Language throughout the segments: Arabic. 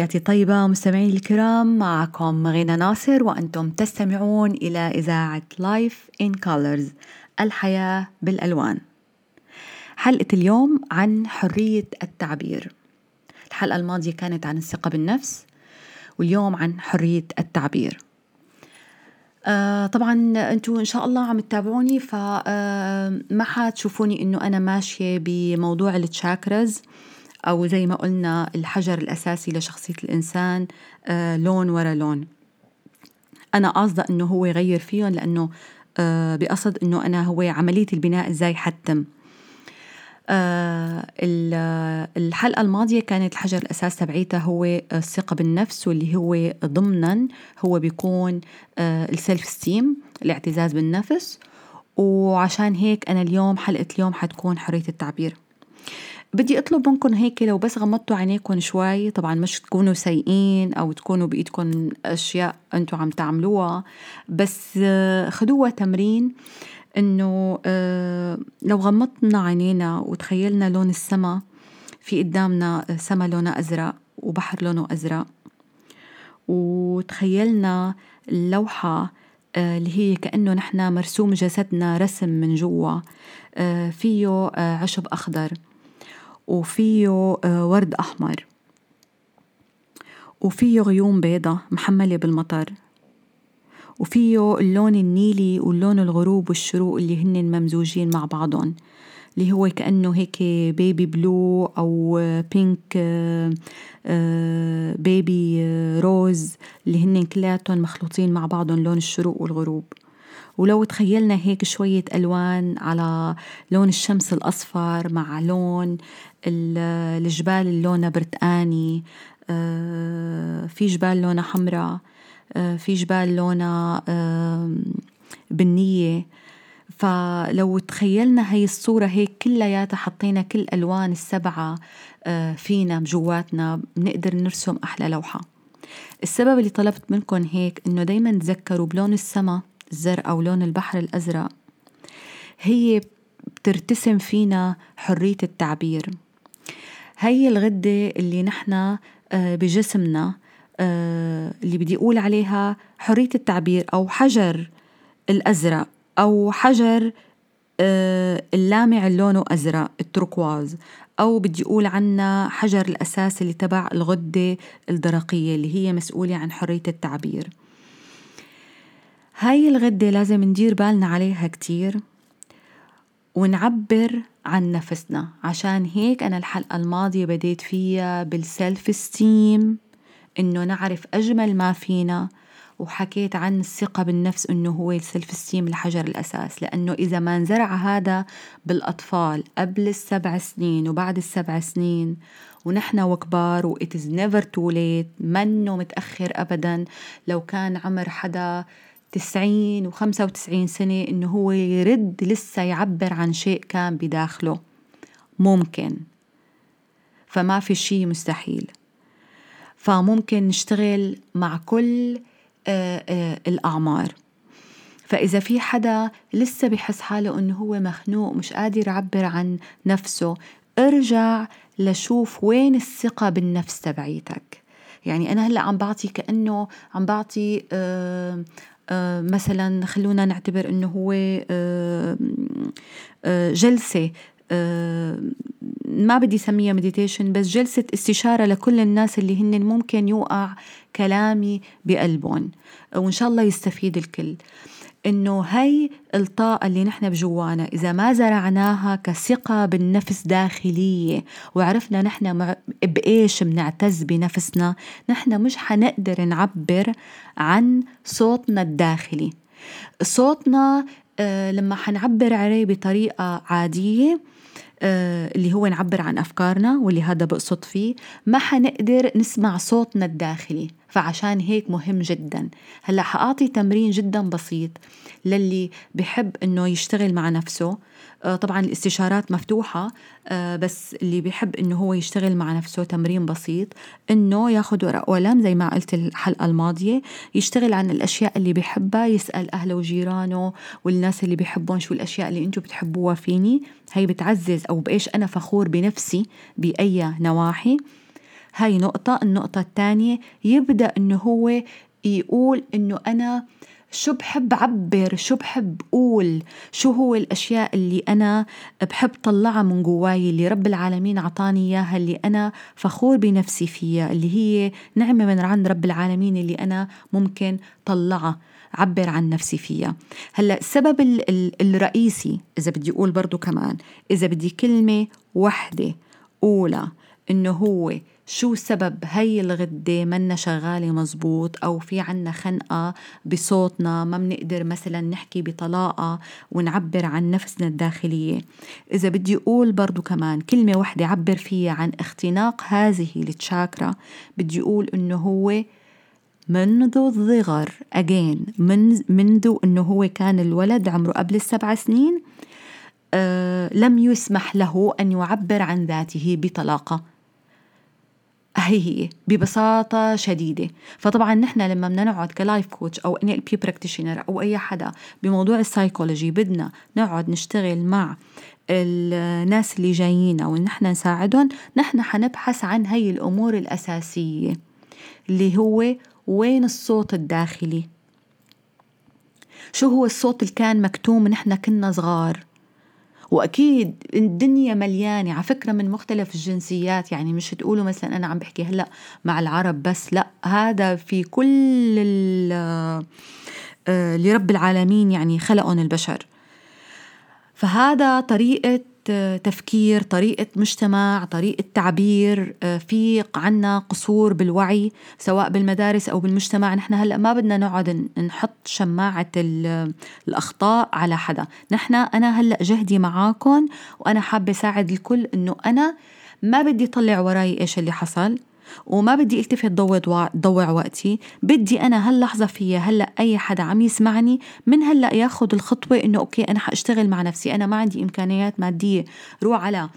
تحياتي طيبة مستمعين الكرام معكم غينا ناصر وأنتم تستمعون إلى إذاعة لايف إن كولرز الحياة بالألوان. حلقة اليوم عن حرية التعبير. الحلقة الماضية كانت عن الثقة بالنفس واليوم عن حرية التعبير. آه طبعا أنتم إن شاء الله عم تتابعوني فما آه حتشوفوني إنه أنا ماشية بموضوع التشاكرز. أو زي ما قلنا الحجر الأساسي لشخصية الإنسان آه لون ورا لون. أنا قاصدة إنه هو يغير فيهم لأنه آه بقصد إنه أنا هو عملية البناء إزاي حتم. آه الحلقة الماضية كانت الحجر الأساس تبعيتها هو الثقة بالنفس واللي هو ضمنا هو بيكون السيلف ستيم الاعتزاز بالنفس. وعشان هيك أنا اليوم حلقة اليوم حتكون حرية التعبير. بدي اطلب منكم هيك لو بس غمضتوا عينيكم شوي. طبعا مش تكونوا سيئين أو تكونوا بايدكم أشياء أنتم عم تعملوها. بس آه، خدوها تمرين إنه آه، لو غمضنا عينينا وتخيلنا لون السماء في قدامنا سما لونه أزرق وبحر لونه أزرق. وتخيلنا اللوحة آه، اللي هي كأنه نحن مرسوم جسدنا رسم من جوا فيه عشب أخضر. وفيه آه، ورد أحمر. وفيه غيوم بيضة محملة بالمطر. وفيه اللون النيلي واللون الغروب والشروق اللي هن ممزوجين مع بعضهم اللي هو كأنه هيك بيبي بلو أو بينك بيبي روز اللي هن كلاتهم مخلوطين مع بعضهم لون الشروق والغروب. ولو تخيلنا هيك شوية ألوان على لون الشمس الأصفر مع لون الجبال اللونها برتقاني آه، في جبال لونها حمراء آه، في جبال لونها بنية. فلو تخيلنا هي الصورة هيك كلياتها حطينا كل ألوان السبعة آه، فينا بجواتنا بنقدر نرسم أحلى لوحة. السبب اللي طلبت منكم هيك إنه دايما تذكروا بلون السما. الزرقاء ولون البحر الأزرق. هي بترتسم فينا حرية التعبير. هي الغدة اللي نحن آه، بجسمنا آه، اللي بدي أقول عليها حرية التعبير أو حجر الأزرق أو حجر آه، اللامع لونه أزرق التركواز. أو بدي أقول عنها حجر الأساس اللي تبع الغدة الدرقية اللي هي مسؤولة عن حرية التعبير. هاي الغدة لازم ندير بالنا عليها كتير ونعبر عن نفسنا. عشان هيك أنا الحلقة الماضية بديت فيها بال self-esteem إنه نعرف أجمل ما فينا وحكيت عن الثقة بالنفس إنه هو ال self-esteem الحجر الأساس. لأنه إذا ما انزرع هذا بالأطفال قبل السبع سنين وبعد السبع سنين ونحن وكبار و it is never too late منه متأخر أبدا. لو كان عمر حدا تسعين وخمسة وتسعين سنة إنه هو يرد لسه يعبر عن شيء كان بداخله. ممكن. فما في شيء مستحيل. فممكن نشتغل مع كل آه، آه، الأعمار. فإذا في حدا لسه بحس حاله إنه هو مخنوق مش قادر يعبر عن نفسه ارجع لشوف وين الثقة بالنفس تبعيتك. يعني أنا هلأ عم بعطي كأنه عم بعطي آه، مثلا خلونا نعتبر إنه هو آه، آه، جلسة ما بدي سميها مديتيشن بس جلسة استشارة لكل الناس اللي هن ممكن يوقع كلامي بقلبهم وإن شاء الله يستفيد الكل. إنه هي الطاقة اللي نحن بجوانا إذا ما زرعناها كثقة بالنفس داخلية وعرفنا نحن بإيش بنعتز بنفسنا نحن مش حنقدر نعبر عن صوتنا الداخلي. صوتنا آه لما حنعبر عليه بطريقة عادية آه اللي هو نعبر عن أفكارنا واللي هذا بقصد فيه ما حنقدر نسمع صوتنا الداخلي. فعشان هيك مهم جدا. هلأ حأعطي تمرين جدا بسيط للي بحب إنه يشتغل مع نفسه. آه، طبعا الاستشارات مفتوحة آه، بس اللي بيحب إنه هو يشتغل مع نفسه تمرين بسيط. إنه ياخذ ورق وقلم زي ما قلت الحلقة الماضية يشتغل عن الأشياء اللي بيحبها يسأل أهله وجيرانه والناس اللي بيحبون شو الأشياء اللي أنتم بتحبوها فيني. هي بتعزز أو بإيش أنا فخور بنفسي بأي نواحي. هاي نقطة. النقطة الثانية يبدأ إنه هو يقول إنه أنا شو بحب عبر شو بحب قول شو هو الأشياء اللي أنا بحب طلعها من جواي اللي رب العالمين عطاني إياها اللي أنا فخور بنفسي فيها اللي هي نعمة من عند رب العالمين اللي أنا ممكن طلعها عبر عن نفسي فيها. هلأ السبب الرئيسي إذا بدي أقول برضو كمان إذا بدي كلمة وحدة اولى إنه هو شو سبب هي الغدة منا شغالة مزبوط أو في عنا خنقة بصوتنا ما بنقدر مثلا نحكي بطلاقة ونعبر عن نفسنا الداخلية؟ إذا بدي أقول برضو كمان كلمة واحدة عبر فيها عن اختناق هذه التشاكرا بدي أقول إنه هو منذ الصغر أجين من منذ أنه هو كان الولد عمره قبل السبع سنين أه لم يسمح له أن يعبر عن ذاته بطلاقة. هي هي ببساطة شديدة. فطبعا نحن لما بدنا نقعد ك life coach أو NLP practitioner أو أي حدا بموضوع السايكولوجي بدنا نقعد نشتغل مع الناس اللي جايين أو نحن نساعدهم نحن حنبحث عن هي الأمور الأساسية اللي هو وين الصوت الداخلي؟ شو هو الصوت اللي كان مكتوم نحن كنا صغار؟ وأكيد الدنيا مليانة على فكرة من مختلف الجنسيات. يعني مش تقولوا مثلا أنا عم بحكي هلأ مع العرب بس لأ هذا في كل آه، اللي رب العالمين يعني خلقهم البشر. فهذا طريقة تفكير طريقة مجتمع طريقة تعبير آه، في عنا قصور بالوعي سواء بالمدارس أو بالمجتمع. نحن هلأ ما بدنا نقعد نحط شماعة الأخطاء على حدا. نحن أنا هلأ جهدي معاكم وأنا حابة ساعد الكل أنه أنا ما بدي طلع وراي إيش اللي حصل. وما بدي التفت ضوع ضوع وقتي. بدي أنا هاللحظة فيها هلأ أي حدا عم يسمعني من هلأ ياخذ الخطوة إنه أوكي أنا حأشتغل مع نفسي. أنا ما عندي إمكانيات مادية. روح على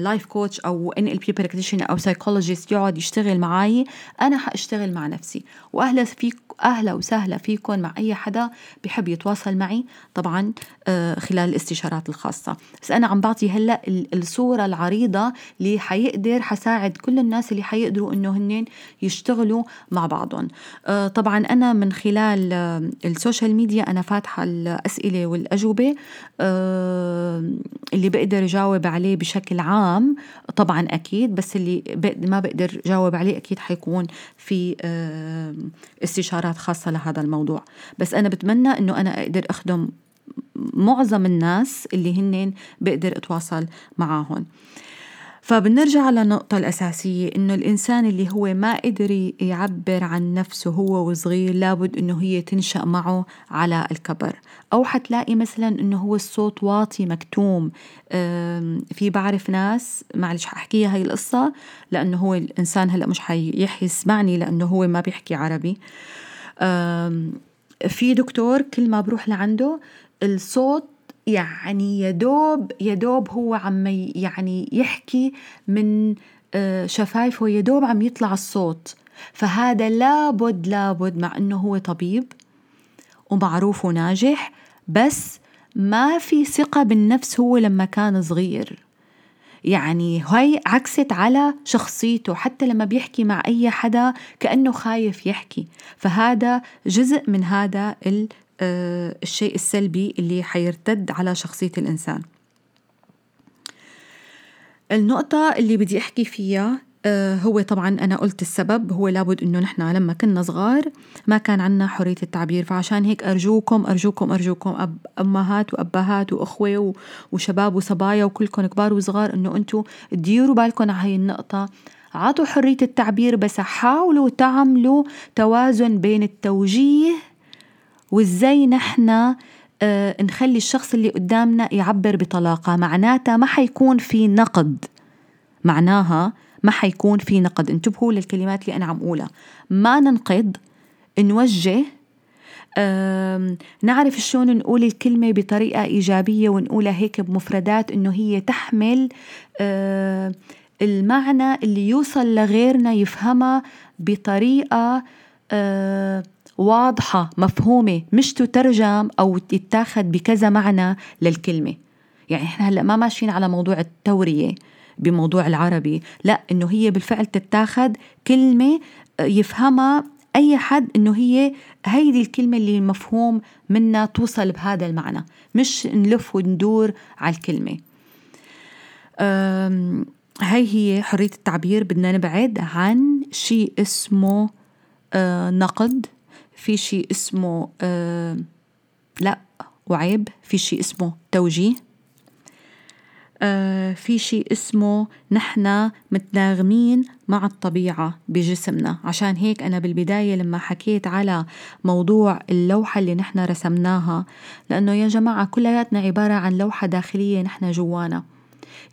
life coach أو NLP practitioner أو psychologist يقعد يشتغل معي أنا حأشتغل مع نفسي. وأهلا فيك أهلا وسهلا فيكم مع أي حدا بحب يتواصل معي طبعا آه، خلال الاستشارات الخاصة. بس أنا عم بعطي هلأ الصورة العريضة اللي حيقدر حساعد كل الناس اللي حيقدروا إنه هن يشتغلوا مع بعضهم. آه، طبعا أنا من خلال آه، ال social media أنا فاتحة الأسئلة والأجوبة اللي بقدر جاوب عليه بشكل عام. طبعا أكيد بس اللي ما بقدر جاوب عليه أكيد حيكون في استشارات خاصة لهذا الموضوع. بس أنا بتمنى أنه أنا أقدر أخدم معظم الناس اللي هن بقدر أتواصل معاهم. فبنرجع للنقطة الأساسية إنه الإنسان اللي هو ما قدر يعبر عن نفسه هو وصغير لابد إنه هي تنشأ معه على الكبر. أو حتلاقي مثلا إنه هو الصوت واطي مكتوم. في بعرف ناس معلش حأحكيها هاي القصة لأنه هو الإنسان هلأ مش حيحي يسمعني لأنه هو ما بيحكي عربي. في دكتور كل ما بروح لعنده الصوت يعني يدوب يدوب هو عم يعني يحكي من آه، شفايفه يدوب عم يطلع الصوت. فهذا لابد لابد مع إنه هو طبيب ومعروف وناجح بس ما في ثقة بالنفس هو لما كان صغير. يعني هاي عكست على شخصيته حتى لما بيحكي مع أي حدا كأنه خايف يحكي. فهذا جزء من هذا الشيء السلبي اللي حيرتد على شخصية الإنسان. النقطة اللي بدي أحكي فيها آه، هو طبعا أنا قلت السبب هو لابد إنه نحن لما كنا صغار ما كان عنا حرية التعبير فعشان هيك أرجوكم أرجوكم أرجوكم أب أمهات وأبهات وأخوة وشباب وصبايا وكلكم كبار وصغار إنه أنتم ديروا بالكم على هاي النقطة. عطوا حرية التعبير بس حاولوا تعملوا توازن بين التوجيه وإزاي نحن آه نخلي الشخص اللي قدامنا يعبر بطلاقة؟ معناتها ما حيكون في نقد. معناها ما حيكون في نقد. انتبهوا للكلمات اللي أنا عم أقولها. ما ننقد نوجه نعرف شلون نقول الكلمة بطريقة إيجابية ونقولها هيك بمفردات إنه هي تحمل آه المعنى اللي يوصل لغيرنا يفهمها بطريقة آه واضحة مفهومة مش تترجم أو تتاخد بكذا معنى للكلمة. يعني إحنا هلأ ما ماشيين على موضوع التورية بموضوع العربي. لأ إنه هي بالفعل تتاخد كلمة يفهمها أي حد إنه هي هيدي الكلمة اللي المفهوم منها توصل بهذا المعنى. مش نلف وندور على الكلمة. هاي هي حرية التعبير. بدنا نبعد عن شيء اسمه آه نقد. في شيء اسمه آه لا وعيب في شيء اسمه توجيه. آه في شيء اسمه نحن متناغمين مع الطبيعة بجسمنا. عشان هيك أنا بالبداية لما حكيت على موضوع اللوحة اللي نحن رسمناها لأنه يا جماعة كلياتنا عبارة عن لوحة داخلية نحن جوانا.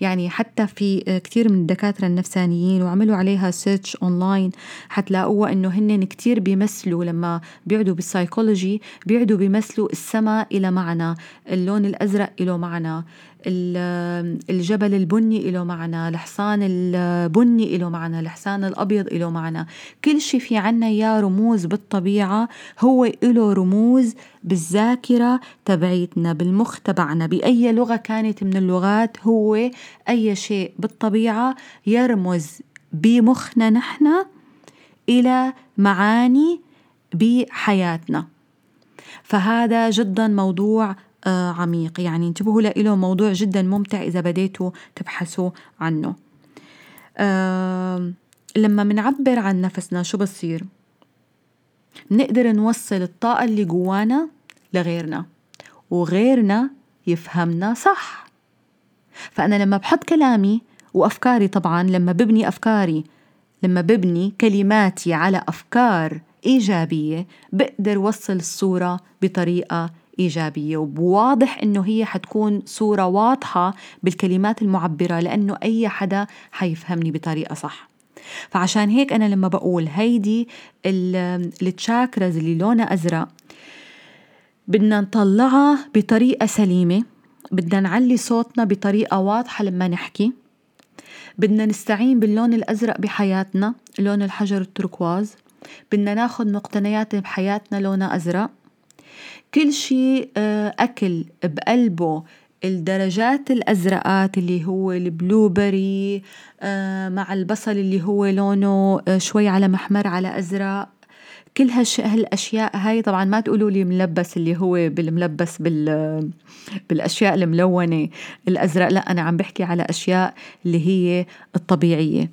يعني حتى في كثير من الدكاترة النفسانيين وعملوا عليها search online حتلاقوها إنه هن كثير بيمثلوا لما بيقعدوا بالسايكولوجي بيقعدوا بيمثلوا السماء إلى معنى اللون الأزرق له معنى الجبل البني له معنى الحصان البني له معنى الحصان الأبيض له معنى كل شيء في عنا يا رموز بالطبيعة هو له رموز بالذاكرة تبعيتنا بالمخ تبعنا. بأي لغة كانت من اللغات هو أي شيء بالطبيعة يرمز بمخنا نحن إلى معاني بحياتنا. فهذا جدا موضوع عميق. يعني انتبهوا له موضوع جدا ممتع إذا بديتوا تبحثوا عنه. لما منعبر عن نفسنا شو بصير؟ نقدر نوصل الطاقة اللي جوانا لغيرنا وغيرنا يفهمنا صح. فأنا لما بحط كلامي وأفكاري طبعا لما ببني أفكاري لما ببني كلماتي على أفكار إيجابية بقدر وصل الصورة بطريقة إيجابية وواضح إنه هي حتكون صورة واضحة بالكلمات المعبرة لأنه أي حدا حيفهمني بطريقة صح. فعشان هيك أنا لما بقول هيدي التشاكرز اللي لونها أزرق بدنا نطلعها بطريقة سليمة بدنا نعلي صوتنا بطريقة واضحة لما نحكي. بدنا نستعين باللون الأزرق بحياتنا لون الحجر التركواز. بدنا ناخد مقتنيات بحياتنا لونها أزرق. كل شيء آه، أكل بقلبه. الدرجات الأزرقات اللي هو البلوبري آه، مع البصل اللي هو لونه آه، شوي على محمر على أزرق. كل هالش... هالأشياء هاي طبعا ما تقولوا لي ملبس اللي هو بالملبس بال بالأشياء الملونة الأزرق لا أنا عم بحكي على أشياء اللي هي الطبيعية.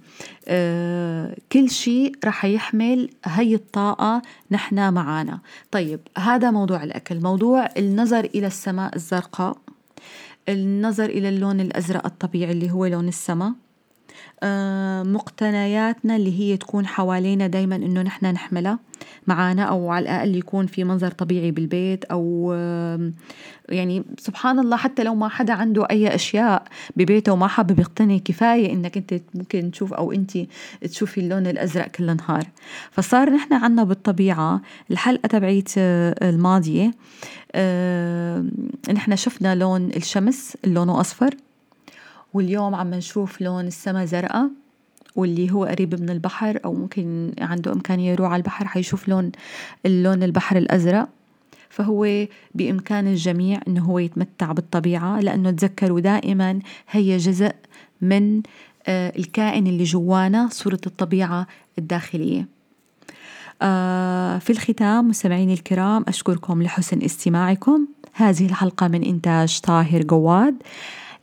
آه كل شيء رح يحمل هي الطاقة نحن معانا. طيب هذا موضوع الأكل. موضوع النظر إلى السماء الزرقاء النظر إلى اللون الأزرق الطبيعي اللي هو لون السماء. مقتنياتنا اللي هي تكون حوالينا دايما إنه نحن نحملها معانا أو على الأقل يكون في منظر طبيعي بالبيت أو يعني سبحان الله حتى لو ما حدا عنده أي أشياء ببيته وما حابب يقتني كفاية إنك أنت ممكن تشوف أو أنت تشوفي اللون الأزرق كل نهار. فصار نحن عنا بالطبيعة الحلقة تبعيت آه، الماضية نحن شفنا لون الشمس لونه أصفر. واليوم عم نشوف لون السما زرقاء واللي هو قريب من البحر أو ممكن عنده إمكانية يروح على البحر حيشوف لون اللون البحر الأزرق. فهو بإمكان الجميع أنه هو يتمتع بالطبيعة لأنه تذكروا دائما هي جزء من آه، الكائن اللي جوانا صورة الطبيعة الداخلية. آه، في الختام مستمعيني الكرام أشكركم لحسن استماعكم. هذه الحلقة من إنتاج طاهر جواد.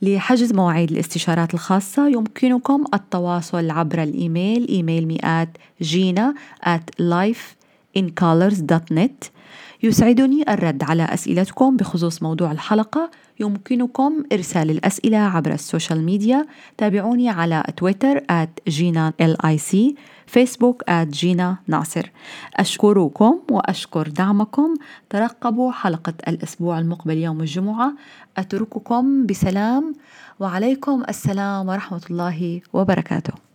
لحجز مواعيد الاستشارات الخاصة يمكنكم التواصل عبر الإيميل email me at جينا at lifeincolors.net يسعدني الرد على أسئلتكم بخصوص موضوع الحلقة. يمكنكم إرسال الأسئلة عبر ال social media. تابعوني على تويتر at جينا LIC فيسبوك at جينا ناصر. أشكركم وأشكر دعمكم. ترقبوا حلقة الأسبوع المقبل يوم الجمعة. أترككم بسلام. وعليكم السلام ورحمة الله وبركاته.